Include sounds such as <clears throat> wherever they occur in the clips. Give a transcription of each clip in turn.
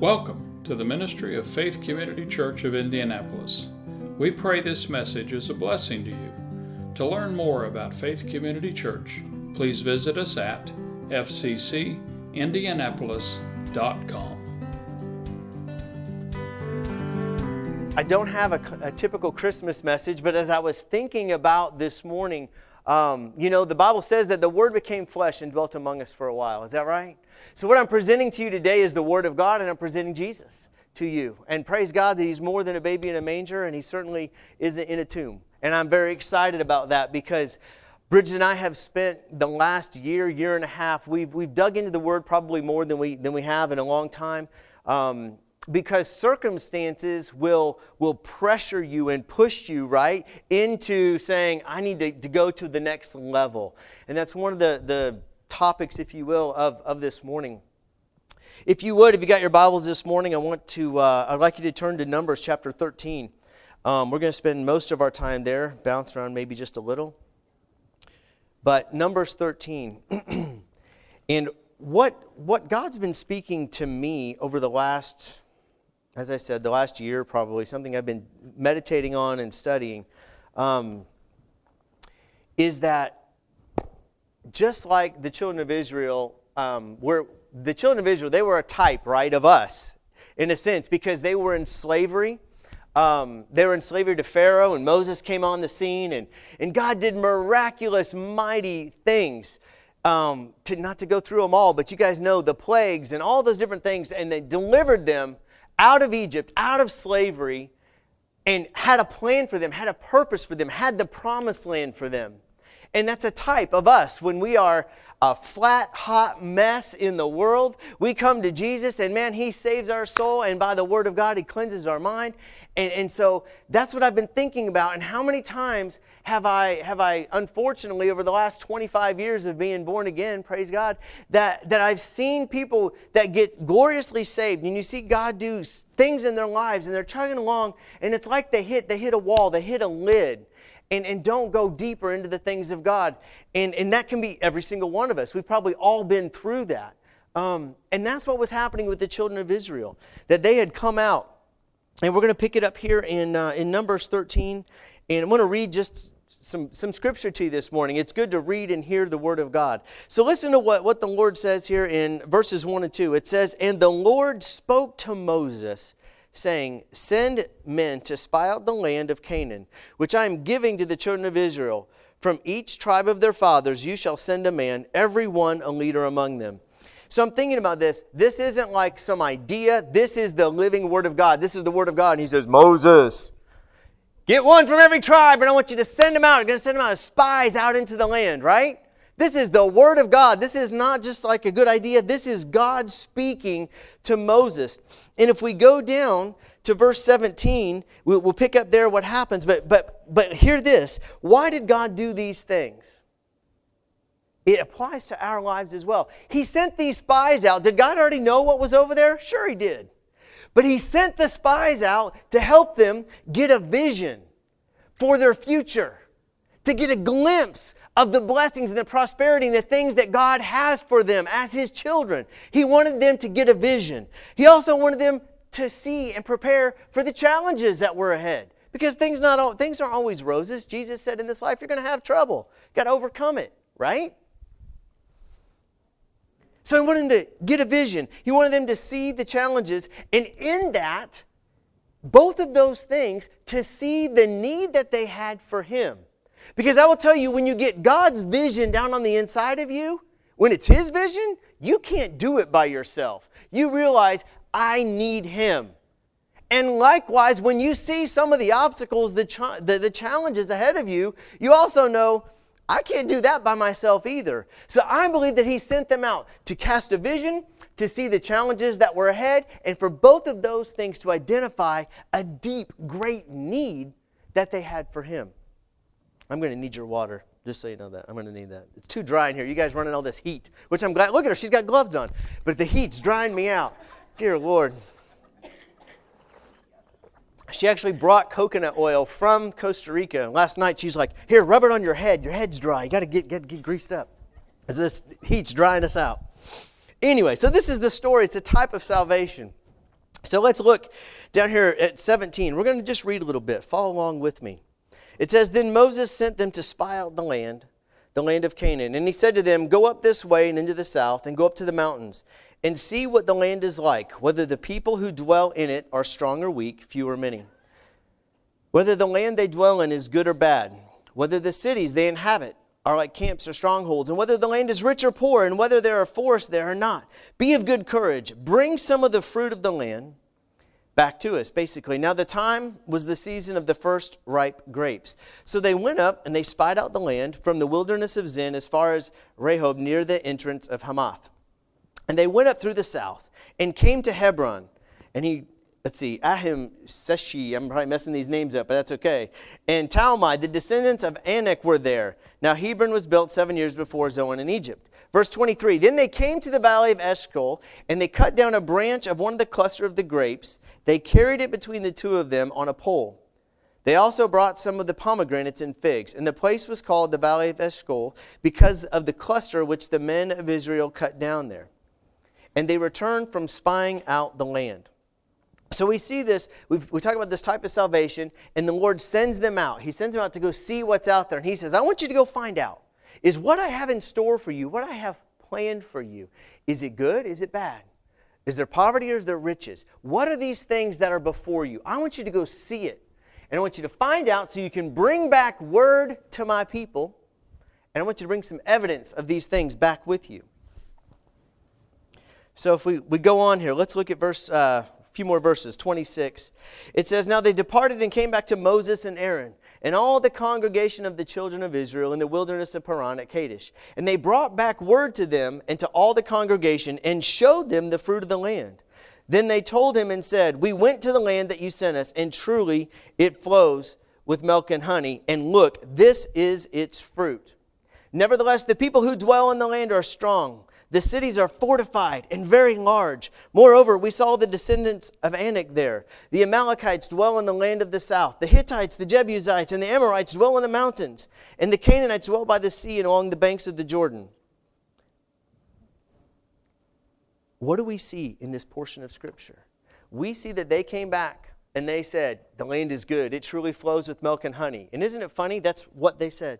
Welcome to the ministry of Faith Community Church of Indianapolis. We pray this message is a blessing to you. To learn more about Faith Community Church, please visit us at fccindianapolis.com. I don't have a, a, typical Christmas message, but as I was thinking about this morning, um, you know, the Bible says that the Word became flesh and dwelt among us for a while. Is that right? So, what I'm presenting to you today is the Word of God, and I'm presenting Jesus to you. And praise God that He's more than a baby in a manger, and He certainly isn't in a tomb. And I'm very excited about that because Bridget and I have spent the last year, year and a half, we've, we've dug into the Word probably more than we, than we have in a long time. Um, because circumstances will, will pressure you and push you right into saying i need to, to go to the next level and that's one of the, the topics, if you will, of, of this morning. If you would, if you got your Bibles this morning, I want to, uh, I'd like you to turn to Numbers chapter 13. Um, we're going to spend most of our time there, bounce around maybe just a little. But Numbers 13. <clears throat> and what, what God's been speaking to me over the last, as I said, the last year probably, something I've been meditating on and studying, um, is that just like the children of Israel um, were, the children of Israel, they were a type, right, of us, in a sense, because they were in slavery. Um, they were in slavery to Pharaoh, and Moses came on the scene, and, and God did miraculous, mighty things. Um, to, not to go through them all, but you guys know the plagues and all those different things, and they delivered them out of Egypt, out of slavery, and had a plan for them, had a purpose for them, had the promised land for them. And that's a type of us when we are a flat, hot mess in the world. We come to Jesus, and man, He saves our soul, and by the Word of God, He cleanses our mind. And, and so that's what I've been thinking about. And how many times have I, have I, unfortunately, over the last 25 years of being born again, praise God, that, that I've seen people that get gloriously saved, and you see God do things in their lives, and they're chugging along, and it's like they hit, they hit a wall, they hit a lid and, and don't go deeper into the things of God. And, and that can be every single one of us. We've probably all been through that. Um, and that's what was happening with the children of Israel, that they had come out. And we're going to pick it up here in, uh, in Numbers 13. And I'm going to read just some, some scripture to you this morning. It's good to read and hear the word of God. So listen to what, what the Lord says here in verses 1 and 2. It says, And the Lord spoke to Moses saying, Send men to spy out the land of Canaan, which I am giving to the children of Israel. From each tribe of their fathers you shall send a man, every one a leader among them. So I'm thinking about this. This isn't like some idea. This is the living Word of God. This is the Word of God. And he says, Moses, get one from every tribe, and I want you to send them out. I'm going to send them out as spies out into the land, right? This is the Word of God. This is not just like a good idea. This is God speaking to Moses. And if we go down to verse 17, we'll pick up there what happens. But, but, but hear this why did God do these things? It applies to our lives as well. He sent these spies out. Did God already know what was over there? Sure, He did. But He sent the spies out to help them get a vision for their future, to get a glimpse of the blessings and the prosperity and the things that God has for them as His children. He wanted them to get a vision. He also wanted them to see and prepare for the challenges that were ahead. Because things, not, things aren't always roses. Jesus said in this life, you're going to have trouble. You've got to overcome it, right? So he wanted them to get a vision. He wanted them to see the challenges. And in that, both of those things, to see the need that they had for him. Because I will tell you, when you get God's vision down on the inside of you, when it's His vision, you can't do it by yourself. You realize, I need Him. And likewise, when you see some of the obstacles, the, the, the challenges ahead of you, you also know, I can't do that by myself either. So I believe that He sent them out to cast a vision, to see the challenges that were ahead, and for both of those things to identify a deep, great need that they had for Him. I'm going to need your water, just so you know that. I'm going to need that. It's too dry in here. You guys running all this heat, which I'm glad. Look at her. She's got gloves on. But the heat's drying me out. Dear Lord. She actually brought coconut oil from Costa Rica. Last night she's like, Here, rub it on your head. Your head's dry. You got to get, get, get greased up. As this heat's drying us out. Anyway, so this is the story. It's a type of salvation. So let's look down here at 17. We're going to just read a little bit. Follow along with me. It says, Then Moses sent them to spy out the land, the land of Canaan. And he said to them, Go up this way and into the south, and go up to the mountains, and see what the land is like, whether the people who dwell in it are strong or weak, few or many. Whether the land they dwell in is good or bad, whether the cities they inhabit are like camps or strongholds, and whether the land is rich or poor, and whether there are forests there or not. Be of good courage. Bring some of the fruit of the land back to us, basically. Now, the time was the season of the first ripe grapes. So they went up and they spied out the land from the wilderness of Zin as far as Rehob near the entrance of Hamath. And they went up through the south and came to Hebron. And he let's see, Ahim Seshi, I'm probably messing these names up, but that's okay. And Talmai, the descendants of Anak were there. Now Hebron was built seven years before Zoan in Egypt. Verse 23 Then they came to the valley of Eshcol, and they cut down a branch of one of the cluster of the grapes. They carried it between the two of them on a pole. They also brought some of the pomegranates and figs, and the place was called the valley of Eshcol because of the cluster which the men of Israel cut down there. And they returned from spying out the land. So we see this, We've, we talk about this type of salvation, and the Lord sends them out. He sends them out to go see what's out there. And He says, I want you to go find out. Is what I have in store for you, what I have planned for you, is it good? Is it bad? Is there poverty or is there riches? What are these things that are before you? I want you to go see it. And I want you to find out so you can bring back word to my people. And I want you to bring some evidence of these things back with you. So if we, we go on here, let's look at verse uh, few more verses, 26. It says, Now they departed and came back to Moses and Aaron and all the congregation of the children of Israel in the wilderness of Paran at Kadesh. And they brought back word to them and to all the congregation and showed them the fruit of the land. Then they told him and said, We went to the land that you sent us, and truly it flows with milk and honey. And look, this is its fruit. Nevertheless, the people who dwell in the land are strong. The cities are fortified and very large. Moreover, we saw the descendants of Anak there. The Amalekites dwell in the land of the south. The Hittites, the Jebusites, and the Amorites dwell in the mountains. And the Canaanites dwell by the sea and along the banks of the Jordan. What do we see in this portion of Scripture? We see that they came back and they said, The land is good. It truly flows with milk and honey. And isn't it funny? That's what they said.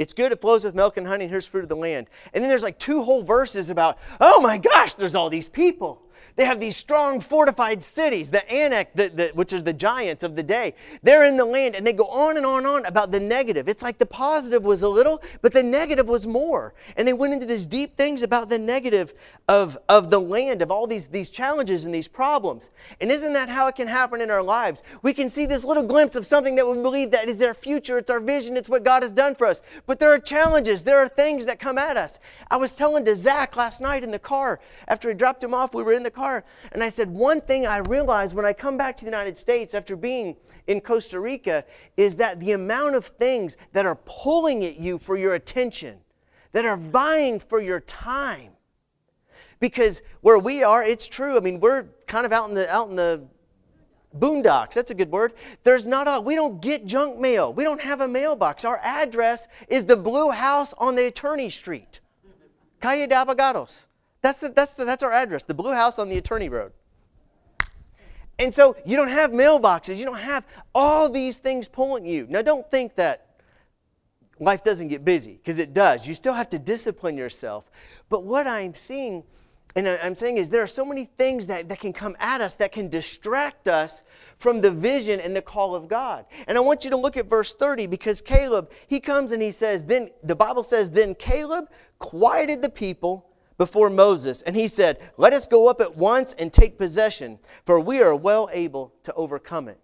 It's good, it flows with milk and honey, and here's fruit of the land. And then there's like two whole verses about, oh my gosh, there's all these people. They have these strong, fortified cities. The Anak, the, the, which is the giants of the day, they're in the land, and they go on and on and on about the negative. It's like the positive was a little, but the negative was more. And they went into these deep things about the negative of, of the land, of all these, these challenges and these problems. And isn't that how it can happen in our lives? We can see this little glimpse of something that we believe that is our future, it's our vision, it's what God has done for us. But there are challenges, there are things that come at us. I was telling to Zach last night in the car, after he dropped him off, we were in the car car. And I said, one thing I realized when I come back to the United States after being in Costa Rica is that the amount of things that are pulling at you for your attention, that are vying for your time. Because where we are, it's true. I mean, we're kind of out in the out in the boondocks. That's a good word. There's not a we don't get junk mail. We don't have a mailbox. Our address is the blue house on the attorney street. Calle de Abogados. That's, the, that's, the, that's our address, the blue house on the attorney road. And so you don't have mailboxes, you don't have all these things pulling you. Now, don't think that life doesn't get busy, because it does. You still have to discipline yourself. But what I'm seeing, and I'm saying is there are so many things that, that can come at us that can distract us from the vision and the call of God. And I want you to look at verse 30 because Caleb, he comes and he says, then the Bible says, then Caleb quieted the people before Moses, and he said, Let us go up at once and take possession, for we are well able to overcome it.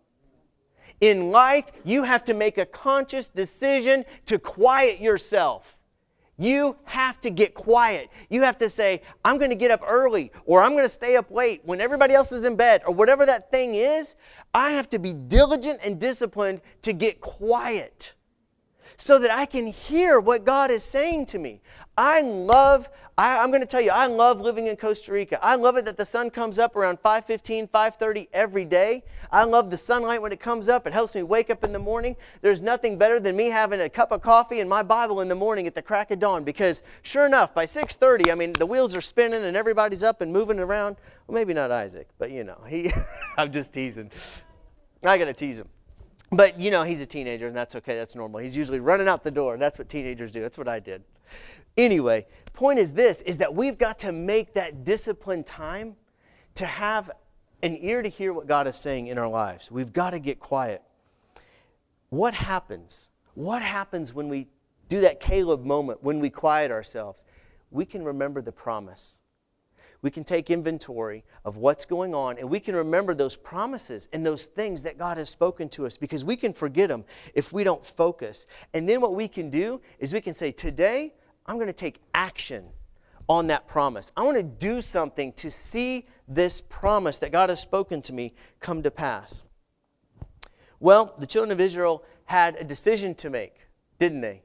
In life, you have to make a conscious decision to quiet yourself. You have to get quiet. You have to say, I'm going to get up early or I'm going to stay up late when everybody else is in bed or whatever that thing is. I have to be diligent and disciplined to get quiet so that I can hear what God is saying to me. I love, I, am going to tell you, I love living in Costa Rica. I love it that the sun comes up around 5.15, 5.30 every day. I love the sunlight when it comes up. It helps me wake up in the morning. There's nothing better than me having a cup of coffee and my Bible in the morning at the crack of dawn because sure enough, by 6.30, I mean, the wheels are spinning and everybody's up and moving around. Well, maybe not Isaac, but you know, he... <laughs> I'm just teasing. I got to tease him. But, you know, he's a teenager, and that's okay. That's normal. He's usually running out the door. That's what teenagers do. That's what I did. Anyway, point is this, is that we've got to make that disciplined time to have an ear to hear what God is saying in our lives. We've got to get quiet. What happens? What happens when we do that Caleb moment, when we quiet ourselves? We can remember the promise. We can take inventory of what's going on and we can remember those promises and those things that God has spoken to us because we can forget them if we don't focus. And then what we can do is we can say, Today, I'm going to take action on that promise. I want to do something to see this promise that God has spoken to me come to pass. Well, the children of Israel had a decision to make, didn't they?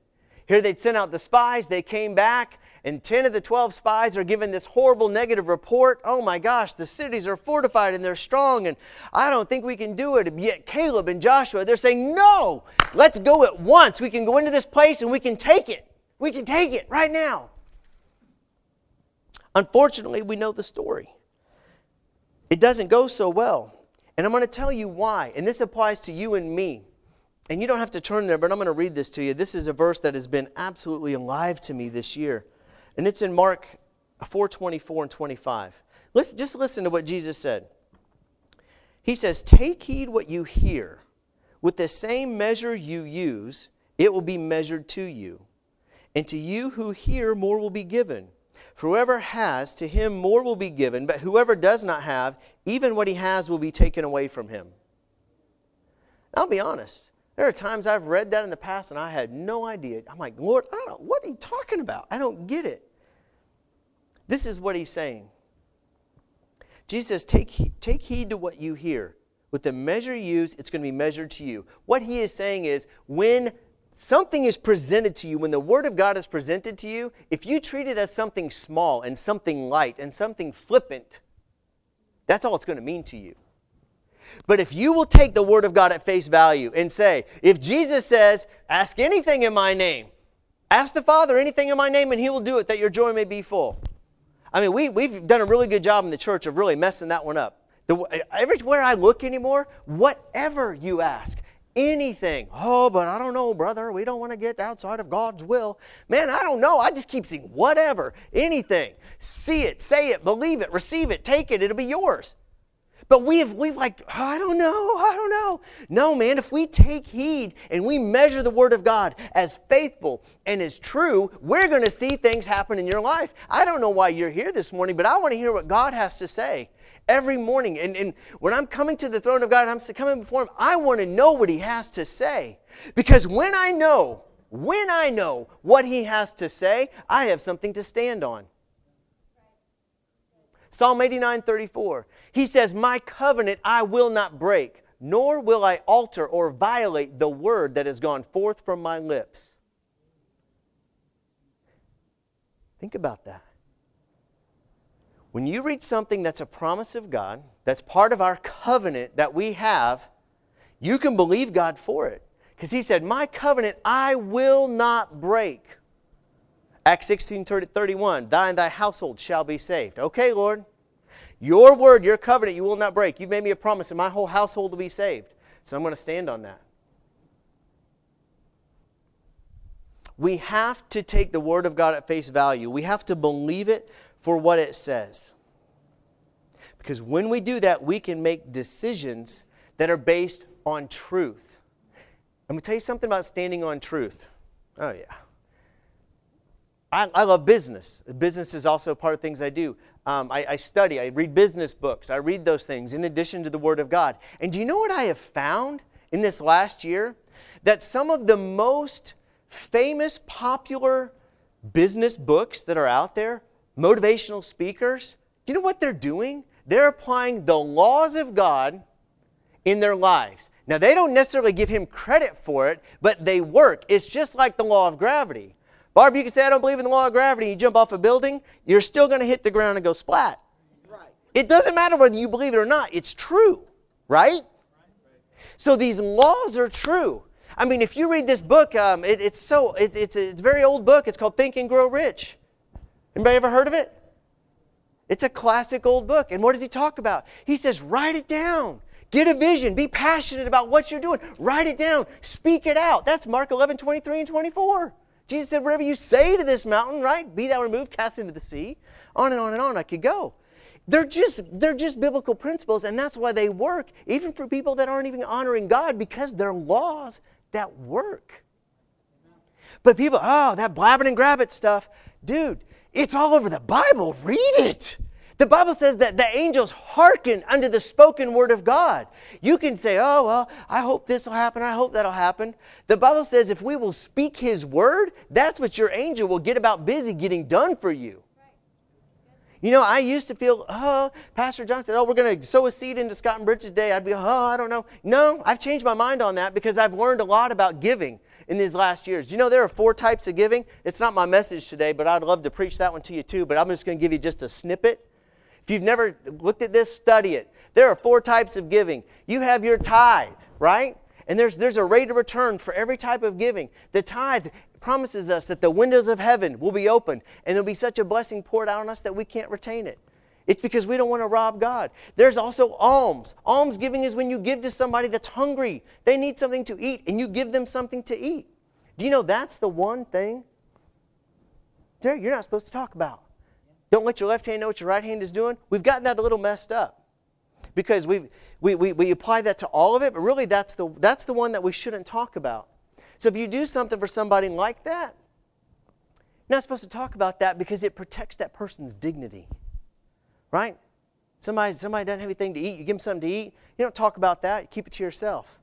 Here they'd sent out the spies, they came back, and 10 of the 12 spies are given this horrible negative report. Oh my gosh, the cities are fortified and they're strong, and I don't think we can do it. Yet, Caleb and Joshua, they're saying, No, let's go at once. We can go into this place and we can take it. We can take it right now. Unfortunately, we know the story. It doesn't go so well. And I'm going to tell you why. And this applies to you and me. And you don't have to turn there, but I'm going to read this to you. This is a verse that has been absolutely alive to me this year. And it's in Mark 4 24 and 25. Listen, just listen to what Jesus said. He says, Take heed what you hear. With the same measure you use, it will be measured to you. And to you who hear, more will be given. For whoever has, to him more will be given, but whoever does not have, even what he has will be taken away from him. I'll be honest. There are times I've read that in the past and I had no idea. I'm like, Lord, I don't, what are you talking about? I don't get it. This is what he's saying. Jesus says, take, take heed to what you hear. With the measure you use, it's going to be measured to you. What he is saying is, when something is presented to you, when the Word of God is presented to you, if you treat it as something small and something light and something flippant, that's all it's going to mean to you. But if you will take the Word of God at face value and say, if Jesus says, ask anything in my name, ask the Father anything in my name, and He will do it that your joy may be full. I mean, we, we've done a really good job in the church of really messing that one up. The, everywhere I look anymore, whatever you ask, anything. Oh, but I don't know, brother. We don't want to get outside of God's will. Man, I don't know. I just keep seeing whatever, anything. See it, say it, believe it, receive it, take it. It'll be yours. But we've, we've like, oh, I don't know, I don't know. No, man, if we take heed and we measure the Word of God as faithful and as true, we're going to see things happen in your life. I don't know why you're here this morning, but I want to hear what God has to say every morning. And, and when I'm coming to the throne of God, I'm coming before Him, I want to know what He has to say. Because when I know, when I know what He has to say, I have something to stand on. Psalm 89 34. He says, My covenant I will not break, nor will I alter or violate the word that has gone forth from my lips. Think about that. When you read something that's a promise of God, that's part of our covenant that we have, you can believe God for it. Because He said, My covenant I will not break. Acts 16 31, Thy and thy household shall be saved. Okay, Lord. Your word, your covenant, you will not break. You've made me a promise, and my whole household will be saved. So I'm going to stand on that. We have to take the word of God at face value. We have to believe it for what it says. Because when we do that, we can make decisions that are based on truth. Let me tell you something about standing on truth. Oh, yeah. I, I love business. Business is also part of things I do. Um, I, I study, I read business books, I read those things in addition to the Word of God. And do you know what I have found in this last year? That some of the most famous, popular business books that are out there motivational speakers, do you know what they're doing? They're applying the laws of God in their lives. Now, they don't necessarily give him credit for it, but they work. It's just like the law of gravity. Barb, you can say, I don't believe in the law of gravity. You jump off a building, you're still going to hit the ground and go splat. Right. It doesn't matter whether you believe it or not, it's true, right? right. So these laws are true. I mean, if you read this book, um, it, it's so it, it's, a, it's a very old book. It's called Think and Grow Rich. Anybody ever heard of it? It's a classic old book. And what does he talk about? He says, write it down. Get a vision. Be passionate about what you're doing. Write it down. Speak it out. That's Mark 11, 23 and 24. Jesus said, whatever you say to this mountain, right? Be thou removed, cast into the sea. On and on and on I could go. They're just, they're just biblical principles, and that's why they work, even for people that aren't even honoring God, because they're laws that work. But people, oh, that blabbing and grab it stuff. Dude, it's all over the Bible. Read it. The Bible says that the angels hearken unto the spoken word of God. You can say, oh, well, I hope this will happen. I hope that'll happen. The Bible says if we will speak his word, that's what your angel will get about busy getting done for you. You know, I used to feel, oh, Pastor John said, oh, we're going to sow a seed into Scott and Bridget's Day. I'd be, oh, I don't know. No, I've changed my mind on that because I've learned a lot about giving in these last years. You know there are four types of giving? It's not my message today, but I'd love to preach that one to you too. But I'm just going to give you just a snippet. You've never looked at this, study it. There are four types of giving. You have your tithe, right? And there's, there's a rate of return for every type of giving. The tithe promises us that the windows of heaven will be opened and there'll be such a blessing poured out on us that we can't retain it. It's because we don't want to rob God. There's also alms. Alms giving is when you give to somebody that's hungry. They need something to eat, and you give them something to eat. Do you know that's the one thing Jerry, you're not supposed to talk about? Don't let your left hand know what your right hand is doing. We've gotten that a little messed up because we we, we, we apply that to all of it, but really that's the, that's the one that we shouldn't talk about. So if you do something for somebody like that, you're not supposed to talk about that because it protects that person's dignity. Right? Somebody, somebody doesn't have anything to eat, you give them something to eat, you don't talk about that, you keep it to yourself.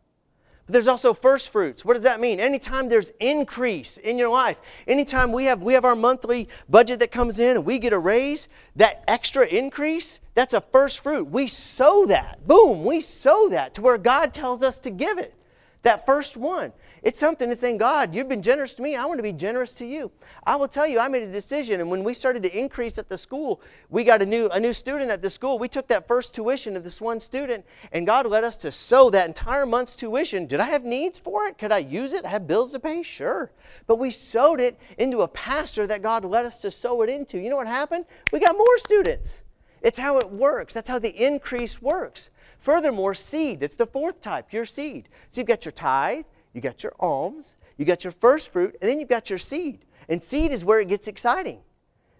There's also first fruits. What does that mean? Anytime there's increase in your life, anytime we have we have our monthly budget that comes in and we get a raise, that extra increase, that's a first fruit. We sow that. Boom, we sow that to where God tells us to give it. That first one. It's something that's saying, God, you've been generous to me. I want to be generous to you. I will tell you, I made a decision. And when we started to increase at the school, we got a new, a new student at the school. We took that first tuition of this one student, and God led us to sow that entire month's tuition. Did I have needs for it? Could I use it? I have bills to pay? Sure. But we sowed it into a pastor that God led us to sow it into. You know what happened? We got more students. It's how it works. That's how the increase works. Furthermore, seed. It's the fourth type, your seed. So you've got your tithe, you got your alms, you got your first fruit, and then you've got your seed. And seed is where it gets exciting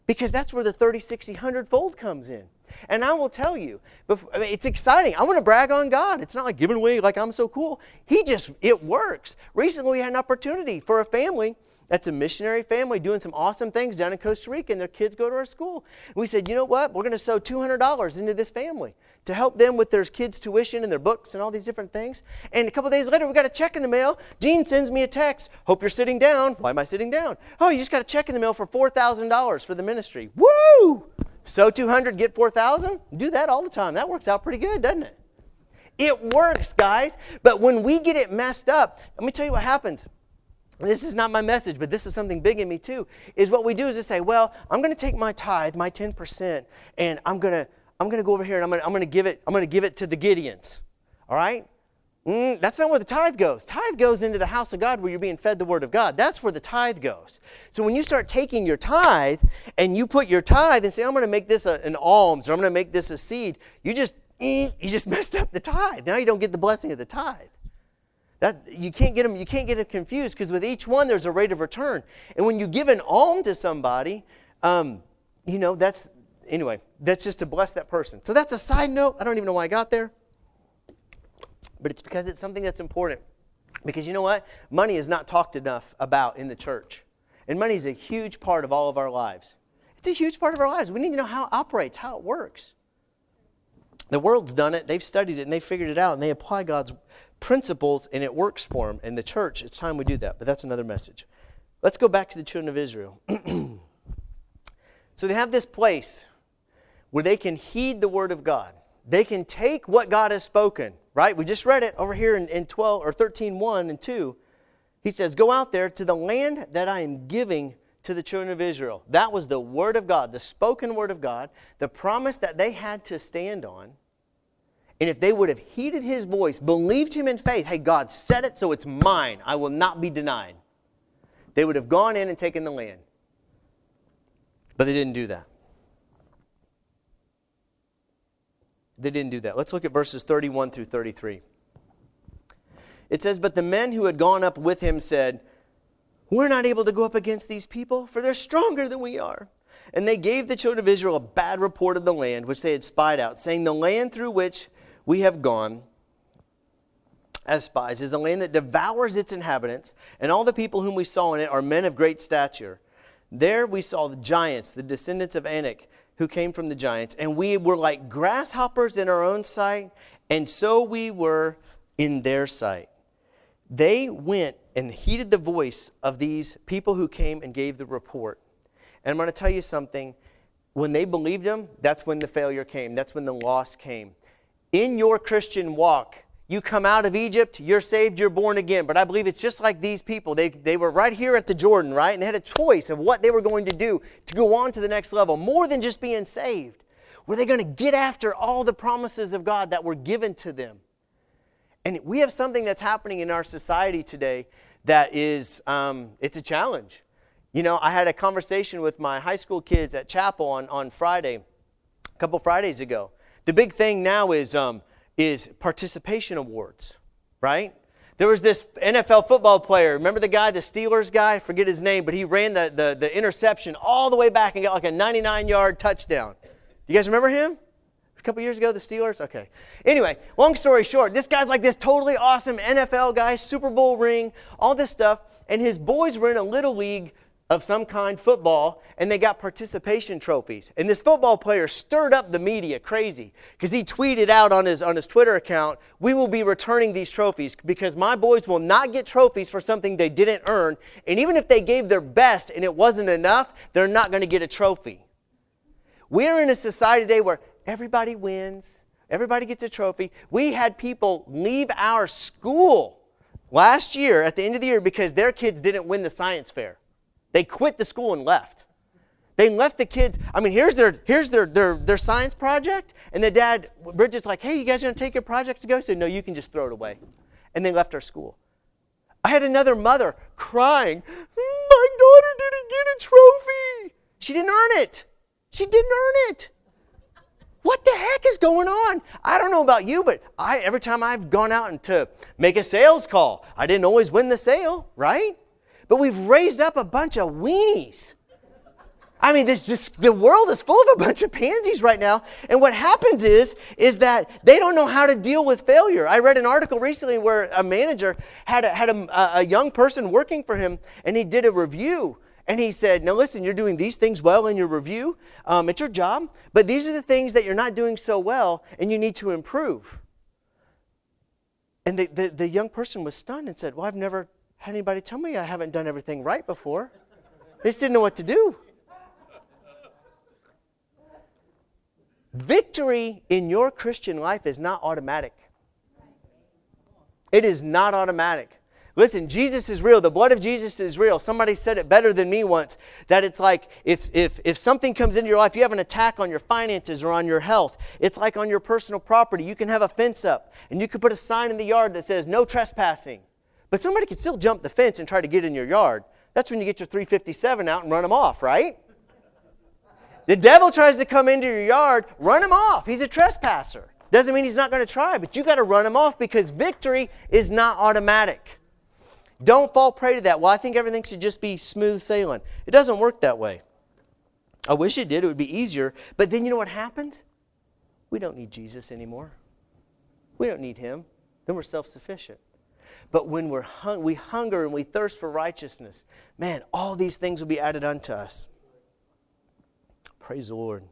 because that's where the 30, 60, 100 fold comes in. And I will tell you, I mean, it's exciting. I want to brag on God. It's not like giving away like I'm so cool. He just, it works. Recently, we had an opportunity for a family that's a missionary family doing some awesome things down in Costa Rica, and their kids go to our school. And we said, you know what? We're going to sow $200 into this family to help them with their kids' tuition and their books and all these different things. And a couple days later, we got a check in the mail. Gene sends me a text. Hope you're sitting down. Why am I sitting down? Oh, you just got a check in the mail for $4,000 for the ministry. Woo! Sow 200, get 4,000? Do that all the time. That works out pretty good, doesn't it? It works, guys. But when we get it messed up, let me tell you what happens this is not my message, but this is something big in me too, is what we do is to say, well, I'm going to take my tithe, my 10%, and I'm going to, I'm going to go over here and I'm going to, I'm going to give it, I'm going to give it to the Gideons. All right? Mm, that's not where the tithe goes. Tithe goes into the house of God where you're being fed the word of God. That's where the tithe goes. So when you start taking your tithe and you put your tithe and say, I'm going to make this a, an alms or I'm going to make this a seed, you just, mm, you just <laughs> messed up the tithe. Now you don't get the blessing of the tithe. That, you can't get them, you can't get them confused because with each one there's a rate of return. And when you give an alm to somebody, um, you know, that's, anyway, that's just to bless that person. So that's a side note. I don't even know why I got there. But it's because it's something that's important. Because you know what? Money is not talked enough about in the church. And money is a huge part of all of our lives. It's a huge part of our lives. We need to know how it operates, how it works. The world's done it, they've studied it, and they figured it out, and they apply God's principles and it works for them. In the church, it's time we do that, but that's another message. Let's go back to the children of Israel. <clears throat> so they have this place where they can heed the word of God. They can take what God has spoken, right? We just read it over here in, in 12 or 13, 1 and 2. He says, Go out there to the land that I am giving to the children of Israel. That was the word of God, the spoken word of God, the promise that they had to stand on. And if they would have heeded his voice, believed him in faith, hey, God said it, so it's mine. I will not be denied. They would have gone in and taken the land. But they didn't do that. they didn't do that. Let's look at verses 31 through 33. It says, But the men who had gone up with him said, We're not able to go up against these people, for they're stronger than we are. And they gave the children of Israel a bad report of the land which they had spied out, saying, The land through which we have gone as spies is a land that devours its inhabitants, and all the people whom we saw in it are men of great stature. There we saw the giants, the descendants of Anak, who came from the giants, and we were like grasshoppers in our own sight, and so we were in their sight. They went and heeded the voice of these people who came and gave the report. And I'm going to tell you something. When they believed them, that's when the failure came. That's when the loss came. In your Christian walk, you come out of Egypt, you're saved, you're born again. But I believe it's just like these people. They, they were right here at the Jordan, right? And they had a choice of what they were going to do to go on to the next level, more than just being saved. Were they going to get after all the promises of God that were given to them? And we have something that's happening in our society today that is, um, it's a challenge. You know, I had a conversation with my high school kids at chapel on, on Friday, a couple Fridays ago. The big thing now is, um, is participation awards, right? There was this NFL football player. Remember the guy, the Steelers guy? I forget his name, but he ran the, the, the interception all the way back and got like a 99 yard touchdown. You guys remember him? A couple years ago, the Steelers? Okay. Anyway, long story short, this guy's like this totally awesome NFL guy, Super Bowl ring, all this stuff. And his boys were in a little league of some kind, football, and they got participation trophies. And this football player stirred up the media crazy because he tweeted out on his, on his Twitter account, We will be returning these trophies because my boys will not get trophies for something they didn't earn. And even if they gave their best and it wasn't enough, they're not going to get a trophy. We're in a society today where everybody wins, everybody gets a trophy. We had people leave our school last year at the end of the year because their kids didn't win the science fair. They quit the school and left. They left the kids. I mean, here's their here's their their, their science project, and the dad, Bridget's like, "Hey, you guys gonna take your project to go?" said, "No, you can just throw it away," and they left our school. I had another mother crying, "My daughter didn't get a trophy. She didn't earn it. She didn't earn it." What the heck is going on? I don't know about you, but I every time I've gone out and to make a sales call, I didn't always win the sale, right? But we've raised up a bunch of weenies. I mean, this just the world is full of a bunch of pansies right now. And what happens is, is that they don't know how to deal with failure. I read an article recently where a manager had a, had a, a young person working for him, and he did a review. And he said, Now listen, you're doing these things well in your review um, at your job, but these are the things that you're not doing so well, and you need to improve. And the, the, the young person was stunned and said, Well, I've never had anybody tell me I haven't done everything right before. They just didn't know what to do. Victory in your Christian life is not automatic. It is not automatic. Listen, Jesus is real. The blood of Jesus is real. Somebody said it better than me once that it's like if, if, if something comes into your life, you have an attack on your finances or on your health, it's like on your personal property. You can have a fence up and you can put a sign in the yard that says no trespassing. But somebody could still jump the fence and try to get in your yard. That's when you get your 357 out and run them off, right? The devil tries to come into your yard, run him off. He's a trespasser. Doesn't mean he's not going to try, but you got to run him off because victory is not automatic. Don't fall prey to that. Well, I think everything should just be smooth sailing. It doesn't work that way. I wish it did. It would be easier. But then you know what happens? We don't need Jesus anymore. We don't need him. Then we're self sufficient. But when we're hung, we hunger and we thirst for righteousness, man, all these things will be added unto us. Praise the Lord.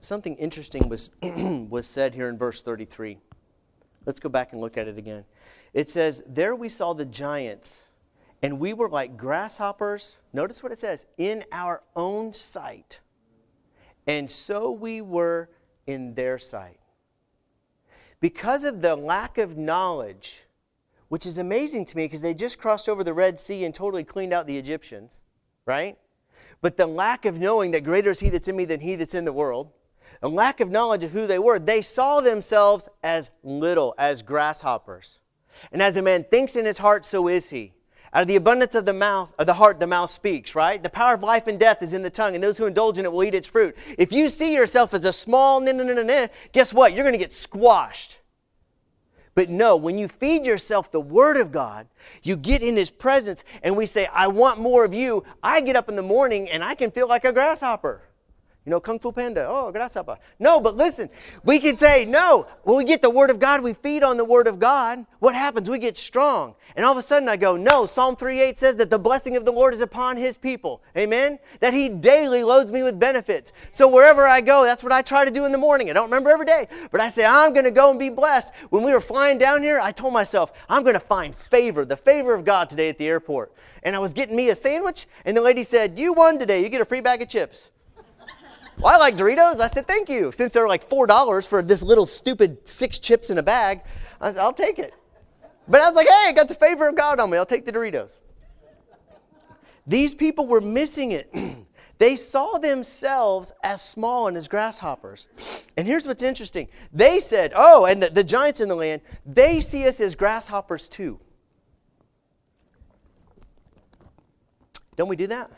Something interesting was, <clears throat> was said here in verse 33. Let's go back and look at it again. It says, There we saw the giants, and we were like grasshoppers. Notice what it says in our own sight. And so we were in their sight. Because of the lack of knowledge, which is amazing to me because they just crossed over the Red Sea and totally cleaned out the Egyptians, right? But the lack of knowing that greater is He that's in me than He that's in the world, a lack of knowledge of who they were, they saw themselves as little, as grasshoppers. And as a man thinks in his heart, so is he. Out of the abundance of the mouth, of the heart, the mouth speaks, right? The power of life and death is in the tongue, and those who indulge in it will eat its fruit. If you see yourself as a small, nah, nah, nah, nah, guess what? You're going to get squashed. But no, when you feed yourself the Word of God, you get in His presence, and we say, I want more of you. I get up in the morning and I can feel like a grasshopper. You know, Kung Fu Panda. Oh, grasshopper. No, but listen, we can say, no, when we get the Word of God, we feed on the Word of God. What happens? We get strong. And all of a sudden I go, no, Psalm 38 says that the blessing of the Lord is upon His people. Amen? That He daily loads me with benefits. So wherever I go, that's what I try to do in the morning. I don't remember every day, but I say, I'm going to go and be blessed. When we were flying down here, I told myself, I'm going to find favor, the favor of God today at the airport. And I was getting me a sandwich, and the lady said, You won today. You get a free bag of chips. Well, I like Doritos. I said, thank you. Since they're like $4 for this little stupid six chips in a bag, I'll take it. But I was like, hey, I got the favor of God on me. I'll take the Doritos. These people were missing it. <clears throat> they saw themselves as small and as grasshoppers. And here's what's interesting they said, oh, and the, the giants in the land, they see us as grasshoppers too. Don't we do that?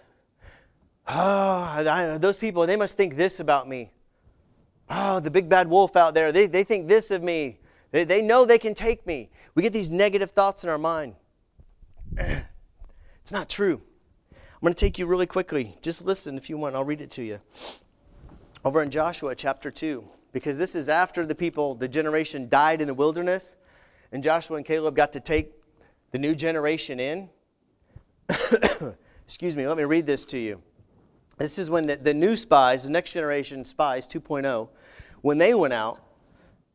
Oh, I, those people, they must think this about me. Oh, the big bad wolf out there, they, they think this of me. They, they know they can take me. We get these negative thoughts in our mind. <clears throat> It's not true. I'm going to take you really quickly. Just listen if you want. I'll read it to you. Over in Joshua chapter 2, because this is after the people, the generation died in the wilderness, and Joshua and Caleb got to take the new generation in. <coughs> Excuse me, let me read this to you. This is when the, the new spies, the next generation spies 2.0, when they went out,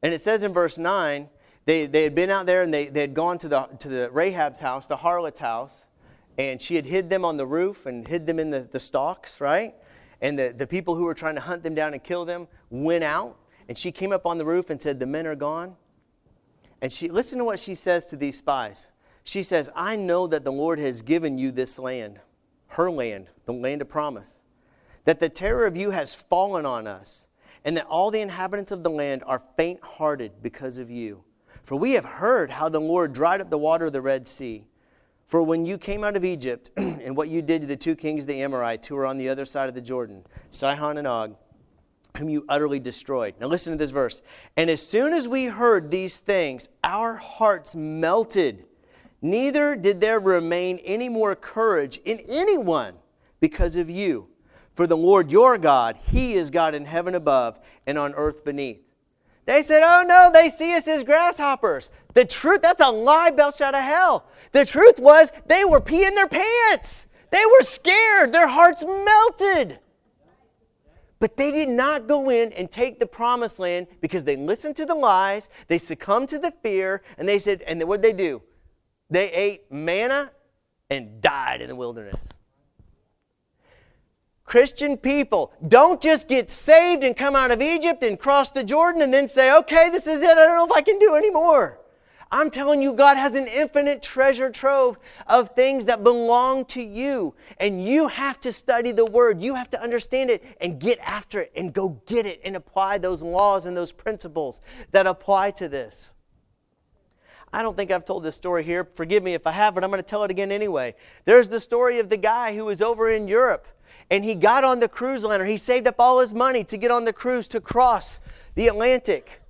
and it says in verse 9, they, they had been out there and they, they had gone to the, to the Rahab's house, the harlot's house, and she had hid them on the roof and hid them in the, the stalks, right? And the, the people who were trying to hunt them down and kill them went out, and she came up on the roof and said, The men are gone. And she listen to what she says to these spies. She says, I know that the Lord has given you this land, her land, the land of promise that the terror of you has fallen on us, and that all the inhabitants of the land are faint hearted because of you. For we have heard how the Lord dried up the water of the Red Sea. For when you came out of Egypt, <clears throat> and what you did to the two kings of the Amorites who were on the other side of the Jordan, Sihon and Og, whom you utterly destroyed. Now listen to this verse. And as soon as we heard these things, our hearts melted. Neither did there remain any more courage in anyone because of you. For the Lord your God, He is God in heaven above and on earth beneath. They said, Oh no, they see us as grasshoppers. The truth, that's a lie belched out of hell. The truth was they were peeing their pants. They were scared. Their hearts melted. But they did not go in and take the promised land because they listened to the lies, they succumbed to the fear, and they said, and what did they do? They ate manna and died in the wilderness. Christian people, don't just get saved and come out of Egypt and cross the Jordan and then say, okay, this is it. I don't know if I can do anymore. I'm telling you, God has an infinite treasure trove of things that belong to you. And you have to study the Word. You have to understand it and get after it and go get it and apply those laws and those principles that apply to this. I don't think I've told this story here. Forgive me if I have, but I'm going to tell it again anyway. There's the story of the guy who was over in Europe and he got on the cruise liner. He saved up all his money to get on the cruise to cross the Atlantic.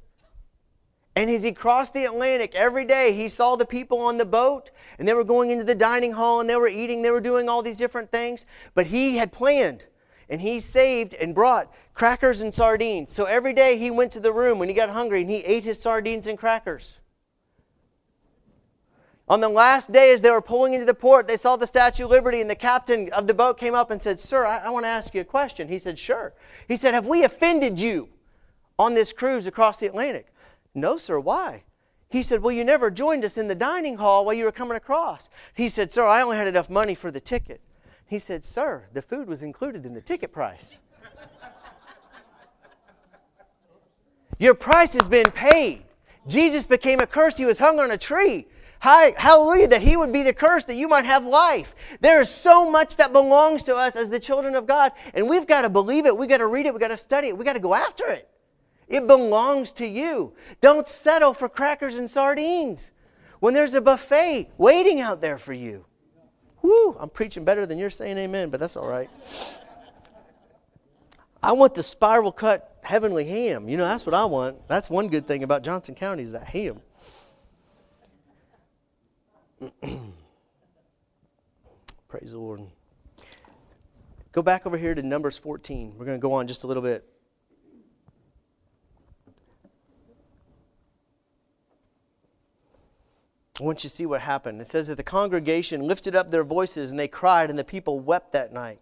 And as he crossed the Atlantic every day, he saw the people on the boat and they were going into the dining hall and they were eating, they were doing all these different things. But he had planned and he saved and brought crackers and sardines. So every day he went to the room when he got hungry and he ate his sardines and crackers. On the last day, as they were pulling into the port, they saw the Statue of Liberty, and the captain of the boat came up and said, Sir, I, I want to ask you a question. He said, Sure. He said, Have we offended you on this cruise across the Atlantic? No, sir. Why? He said, Well, you never joined us in the dining hall while you were coming across. He said, Sir, I only had enough money for the ticket. He said, Sir, the food was included in the ticket price. <laughs> Your price has been paid. Jesus became a curse. He was hung on a tree. Hallelujah, that He would be the curse that you might have life. There is so much that belongs to us as the children of God, and we've got to believe it. We've got to read it. We've got to study it. We've got to go after it. It belongs to you. Don't settle for crackers and sardines when there's a buffet waiting out there for you. Woo, I'm preaching better than you're saying amen, but that's all right. I want the spiral cut heavenly ham. You know, that's what I want. That's one good thing about Johnson County is that ham. <clears throat> Praise the Lord. Go back over here to Numbers 14. We're going to go on just a little bit. I want you to see what happened. It says that the congregation lifted up their voices and they cried, and the people wept that night.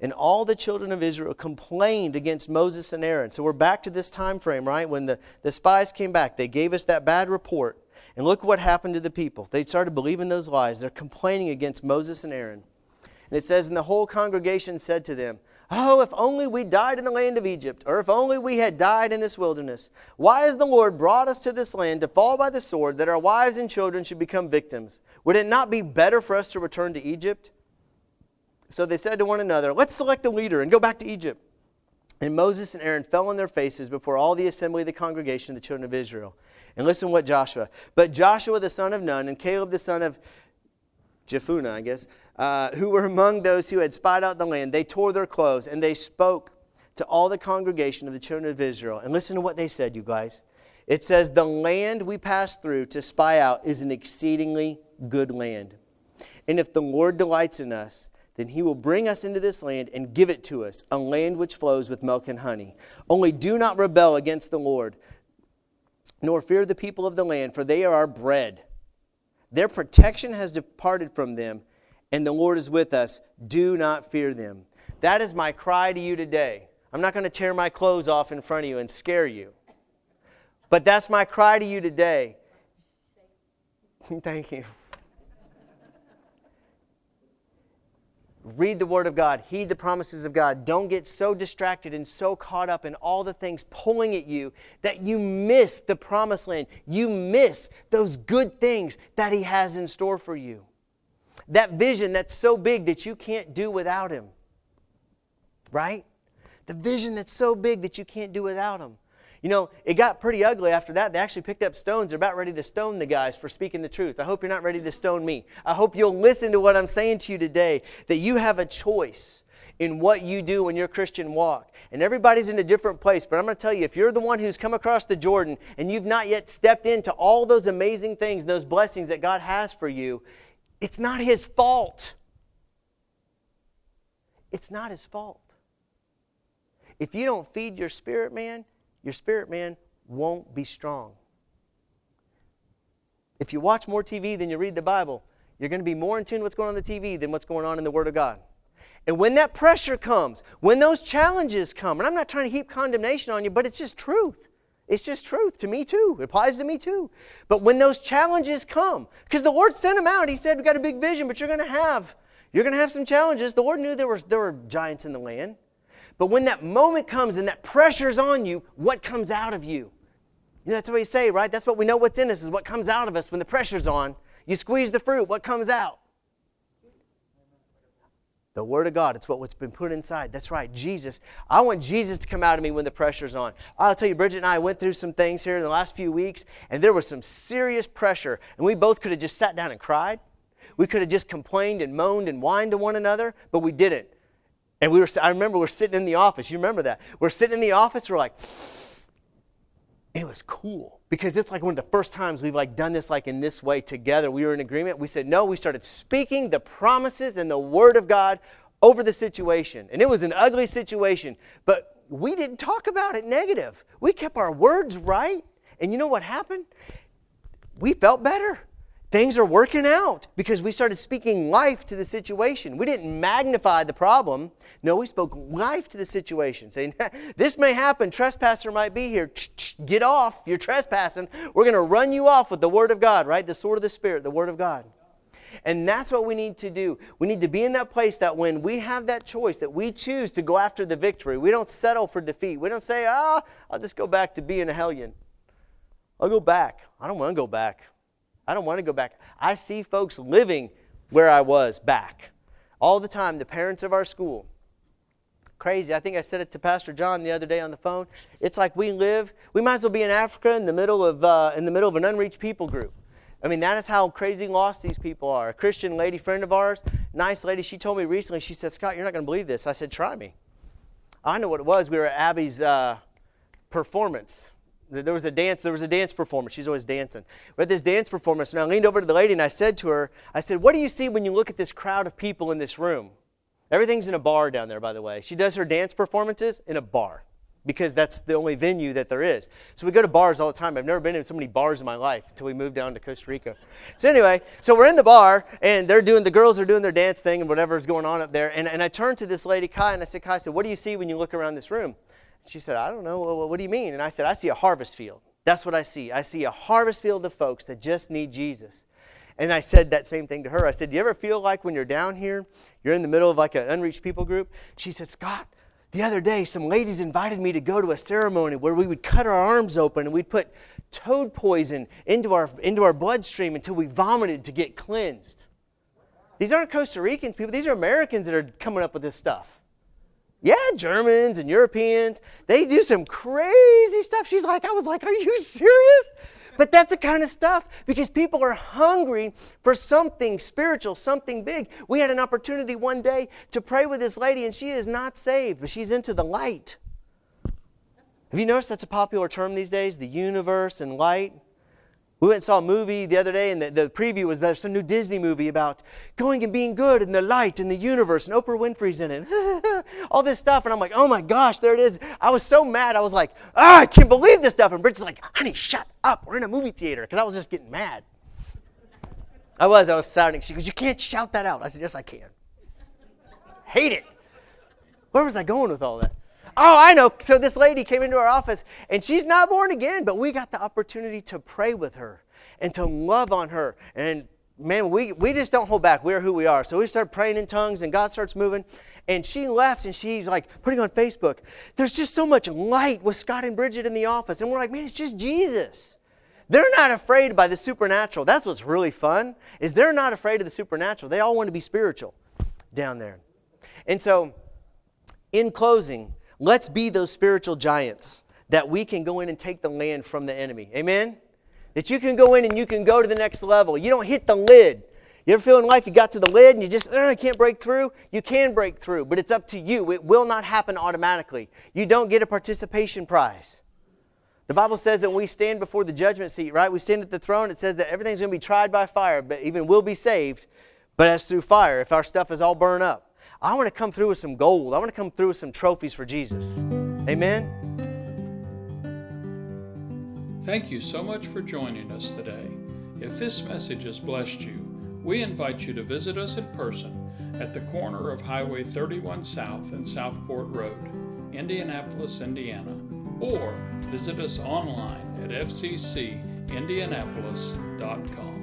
And all the children of Israel complained against Moses and Aaron. So we're back to this time frame, right? When the, the spies came back, they gave us that bad report. And look what happened to the people. They started believing those lies. They're complaining against Moses and Aaron. And it says, And the whole congregation said to them, Oh, if only we died in the land of Egypt, or if only we had died in this wilderness. Why has the Lord brought us to this land to fall by the sword, that our wives and children should become victims? Would it not be better for us to return to Egypt? So they said to one another, Let's select a leader and go back to Egypt. And Moses and Aaron fell on their faces before all the assembly of the congregation of the children of Israel. And listen what Joshua. But Joshua the son of Nun and Caleb the son of Jephunneh, I guess, uh, who were among those who had spied out the land, they tore their clothes and they spoke to all the congregation of the children of Israel. And listen to what they said, you guys. It says, The land we passed through to spy out is an exceedingly good land. And if the Lord delights in us, then he will bring us into this land and give it to us, a land which flows with milk and honey. Only do not rebel against the Lord, nor fear the people of the land, for they are our bread. Their protection has departed from them, and the Lord is with us. Do not fear them. That is my cry to you today. I'm not going to tear my clothes off in front of you and scare you. But that's my cry to you today. <laughs> Thank you. Read the Word of God. Heed the promises of God. Don't get so distracted and so caught up in all the things pulling at you that you miss the promised land. You miss those good things that He has in store for you. That vision that's so big that you can't do without Him. Right? The vision that's so big that you can't do without Him. You know, it got pretty ugly after that. They actually picked up stones. They're about ready to stone the guys for speaking the truth. I hope you're not ready to stone me. I hope you'll listen to what I'm saying to you today that you have a choice in what you do in your Christian walk. And everybody's in a different place, but I'm going to tell you if you're the one who's come across the Jordan and you've not yet stepped into all those amazing things, those blessings that God has for you, it's not His fault. It's not His fault. If you don't feed your spirit, man, your spirit man won't be strong. If you watch more TV than you read the Bible, you're going to be more in tune with what's going on in the TV than what's going on in the Word of God. And when that pressure comes, when those challenges come, and I'm not trying to heap condemnation on you, but it's just truth. It's just truth to me too. It applies to me too. But when those challenges come, because the Lord sent them out, He said, "We got a big vision, but you're going to have you're going to have some challenges." The Lord knew there were there were giants in the land. But when that moment comes and that pressure's on you, what comes out of you? You know, that's what you say, right? That's what we know what's in us is what comes out of us when the pressure's on. You squeeze the fruit, what comes out? The Word of God. It's what's been put inside. That's right, Jesus. I want Jesus to come out of me when the pressure's on. I'll tell you, Bridget and I went through some things here in the last few weeks, and there was some serious pressure, and we both could have just sat down and cried. We could have just complained and moaned and whined to one another, but we didn't. And we were, I remember we're sitting in the office. You remember that? We're sitting in the office. We're like, it was cool because it's like one of the first times we've like done this like in this way together. We were in agreement. We said no. We started speaking the promises and the word of God over the situation, and it was an ugly situation, but we didn't talk about it negative. We kept our words right, and you know what happened? We felt better things are working out because we started speaking life to the situation. We didn't magnify the problem. No, we spoke life to the situation, saying, <laughs> This may happen. Trespasser might be here. Get off. You're trespassing. We're going to run you off with the Word of God, right? The sword of the Spirit, the Word of God. And that's what we need to do. We need to be in that place that when we have that choice, that we choose to go after the victory, we don't settle for defeat. We don't say, ah, I'll just go back to being a hellion. I'll go back. I don't want to go back. I don't want to go back. I see folks living where I was back all the time, the parents of our school. Crazy. I think I said it to Pastor John the other day on the phone. It's like we live, we might as well be in Africa in the middle of, uh, in the middle of an unreached people group. I mean, that is how crazy lost these people are. A Christian lady friend of ours, nice lady. She told me recently, she said, Scott, you're not going to believe this. I said, try me. I know what it was. We were at Abby's uh, performance. There was a dance. There was a dance performance. She's always dancing. We had this dance performance, and I leaned over to the lady and I said to her, "I said, what do you see when you look at this crowd of people in this room? Everything's in a bar down there, by the way. She does her dance performances in a bar because that's the only venue that there is. So we go to bars all the time. I've never been in so many bars in my life until we moved down to Costa Rica. So anyway, so we're in the bar and they're doing the girls are doing their dance thing and whatever's going on up there. And, and I turned to this lady, Kai, and I said, Kai, I said, what do you see when you look around this room? She said, I don't know. Well, what do you mean? And I said, I see a harvest field. That's what I see. I see a harvest field of folks that just need Jesus. And I said that same thing to her. I said, Do you ever feel like when you're down here, you're in the middle of like an unreached people group? She said, Scott, the other day, some ladies invited me to go to a ceremony where we would cut our arms open and we'd put toad poison into our, into our bloodstream until we vomited to get cleansed. These aren't Costa Ricans people, these are Americans that are coming up with this stuff. Yeah, Germans and Europeans, they do some crazy stuff. She's like, I was like, Are you serious? But that's the kind of stuff because people are hungry for something spiritual, something big. We had an opportunity one day to pray with this lady, and she is not saved, but she's into the light. Have you noticed that's a popular term these days? The universe and light. We went and saw a movie the other day, and the, the preview was about some new Disney movie about going and being good and the light and the universe, and Oprah Winfrey's in it. <laughs> All this stuff, and I'm like, oh my gosh, there it is. I was so mad. I was like, oh, I can't believe this stuff. And Bridget's like, honey, shut up. We're in a movie theater, because I was just getting mad. I was, I was sounding. She goes, you can't shout that out. I said, yes, I can. Hate it. Where was I going with all that? Oh, I know. So this lady came into our office and she's not born again, but we got the opportunity to pray with her and to love on her. And man, we, we just don't hold back. We're who we are. So we start praying in tongues and God starts moving. And she left and she's like putting on Facebook, there's just so much light with Scott and Bridget in the office. And we're like, man, it's just Jesus. They're not afraid by the supernatural. That's what's really fun, is they're not afraid of the supernatural. They all want to be spiritual down there. And so, in closing, Let's be those spiritual giants that we can go in and take the land from the enemy. Amen? That you can go in and you can go to the next level. You don't hit the lid. You ever feel in life you got to the lid and you just, uh, I can't break through? You can break through, but it's up to you. It will not happen automatically. You don't get a participation prize. The Bible says that when we stand before the judgment seat, right? We stand at the throne. It says that everything's going to be tried by fire, but even we'll be saved, but as through fire if our stuff is all burned up. I want to come through with some gold. I want to come through with some trophies for Jesus. Amen. Thank you so much for joining us today. If this message has blessed you, we invite you to visit us in person at the corner of Highway 31 South and Southport Road, Indianapolis, Indiana, or visit us online at fccindianapolis.com.